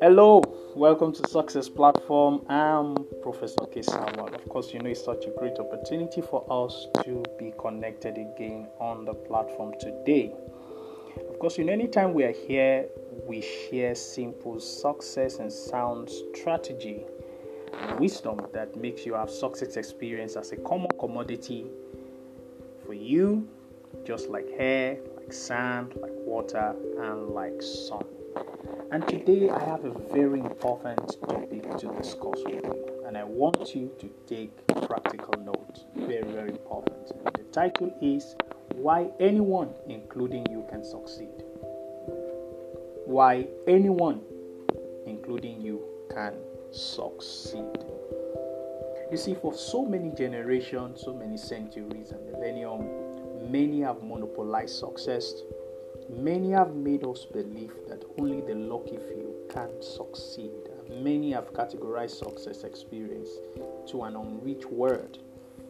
Hello, welcome to Success Platform. I'm Professor K. Samuel. Of course, you know it's such a great opportunity for us to be connected again on the platform today. Of course, you know, anytime we are here, we share simple success and sound strategy and wisdom that makes you have success experience as a common commodity for you, just like hair, like sand, like water, and like sun. And today I have a very important topic to discuss with you, and I want you to take practical notes. Very, very important. The title is Why Anyone, Including You, Can Succeed. Why anyone, including you, can succeed. You see, for so many generations, so many centuries and millennium, many have monopolized success Many have made us believe that only the lucky few can succeed. Many have categorized success experience to an unreached word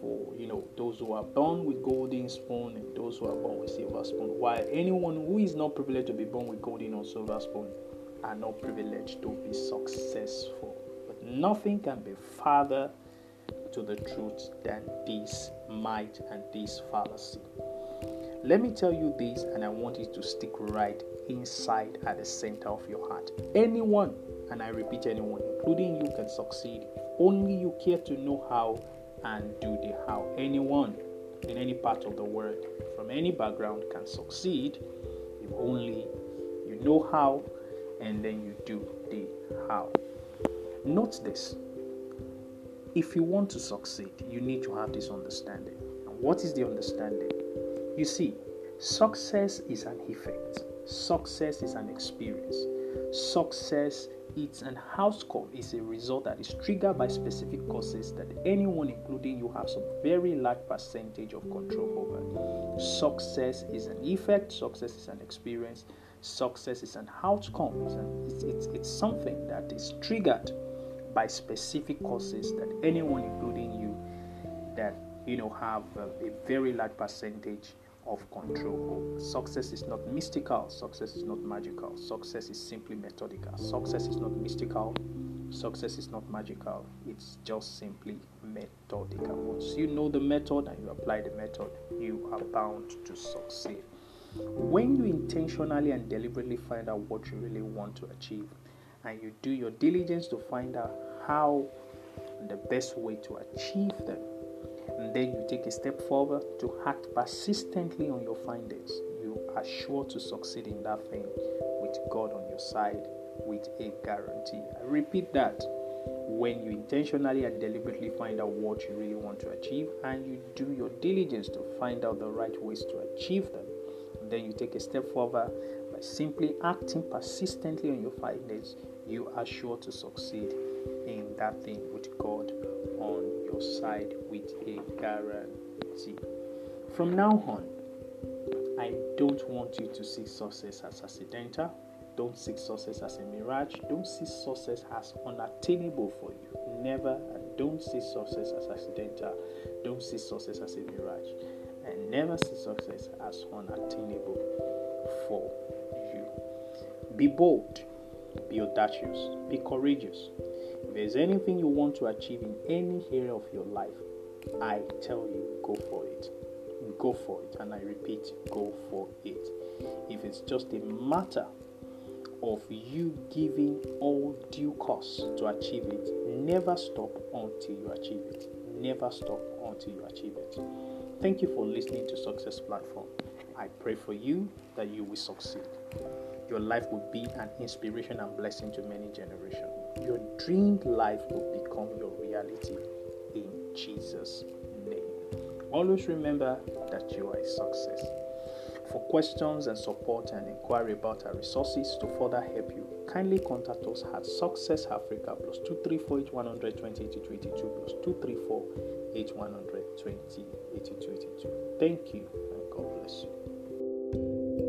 for you know those who are born with golden spoon and those who are born with silver spoon. While anyone who is not privileged to be born with golden or silver spoon are not privileged to be successful. But nothing can be farther to the truth than this might and this fallacy. Let me tell you this, and I want it to stick right inside at the center of your heart. Anyone, and I repeat, anyone, including you, can succeed. Only you care to know how and do the how. Anyone in any part of the world, from any background, can succeed if only you know how and then you do the how. Note this if you want to succeed, you need to have this understanding. And what is the understanding? You see, success is an effect, success is an experience. Success is an outcome, is a result that is triggered by specific causes that anyone, including you, have some very large percentage of control over. Success is an effect, success is an experience, success is an outcome, it's, an, it's, it's, it's something that is triggered by specific causes that anyone, including you, that you know have a, a very large percentage of control. Success is not mystical, success is not magical, success is simply methodical. Success is not mystical, success is not magical, it's just simply methodical. Once you know the method and you apply the method, you are bound to succeed. When you intentionally and deliberately find out what you really want to achieve, and you do your diligence to find out how the best way to achieve them. And then you take a step forward to act persistently on your findings, you are sure to succeed in that thing with God on your side with a guarantee. I repeat that. When you intentionally and deliberately find out what you really want to achieve and you do your diligence to find out the right ways to achieve them, then you take a step forward simply acting persistently on your findings, you are sure to succeed in that thing with God on your side with a guarantee. From now on, I don't want you to see success as accidental. Don't see success as a mirage. Don't see success as unattainable for you. Never don't see success as accidental. Don't see success as a mirage. And never see success as unattainable for you. Be bold, be audacious, be courageous, if there's anything you want to achieve in any area of your life, I tell you, go for it. Go for it. And I repeat, go for it. If it's just a matter of you giving all due cost to achieve it, never stop until you achieve it. Never stop until you achieve it. Thank you for listening to Success Platform. I pray for you that you will succeed. Your life will be an inspiration and blessing to many generations your dreamed life will become your reality in Jesus' name. Always remember that you are a success. For questions and support and inquiry about our resources to further help you, kindly contact us at Success Africa plus 234 8100 2082 plus 234 8100 2082 Thank you and God bless you.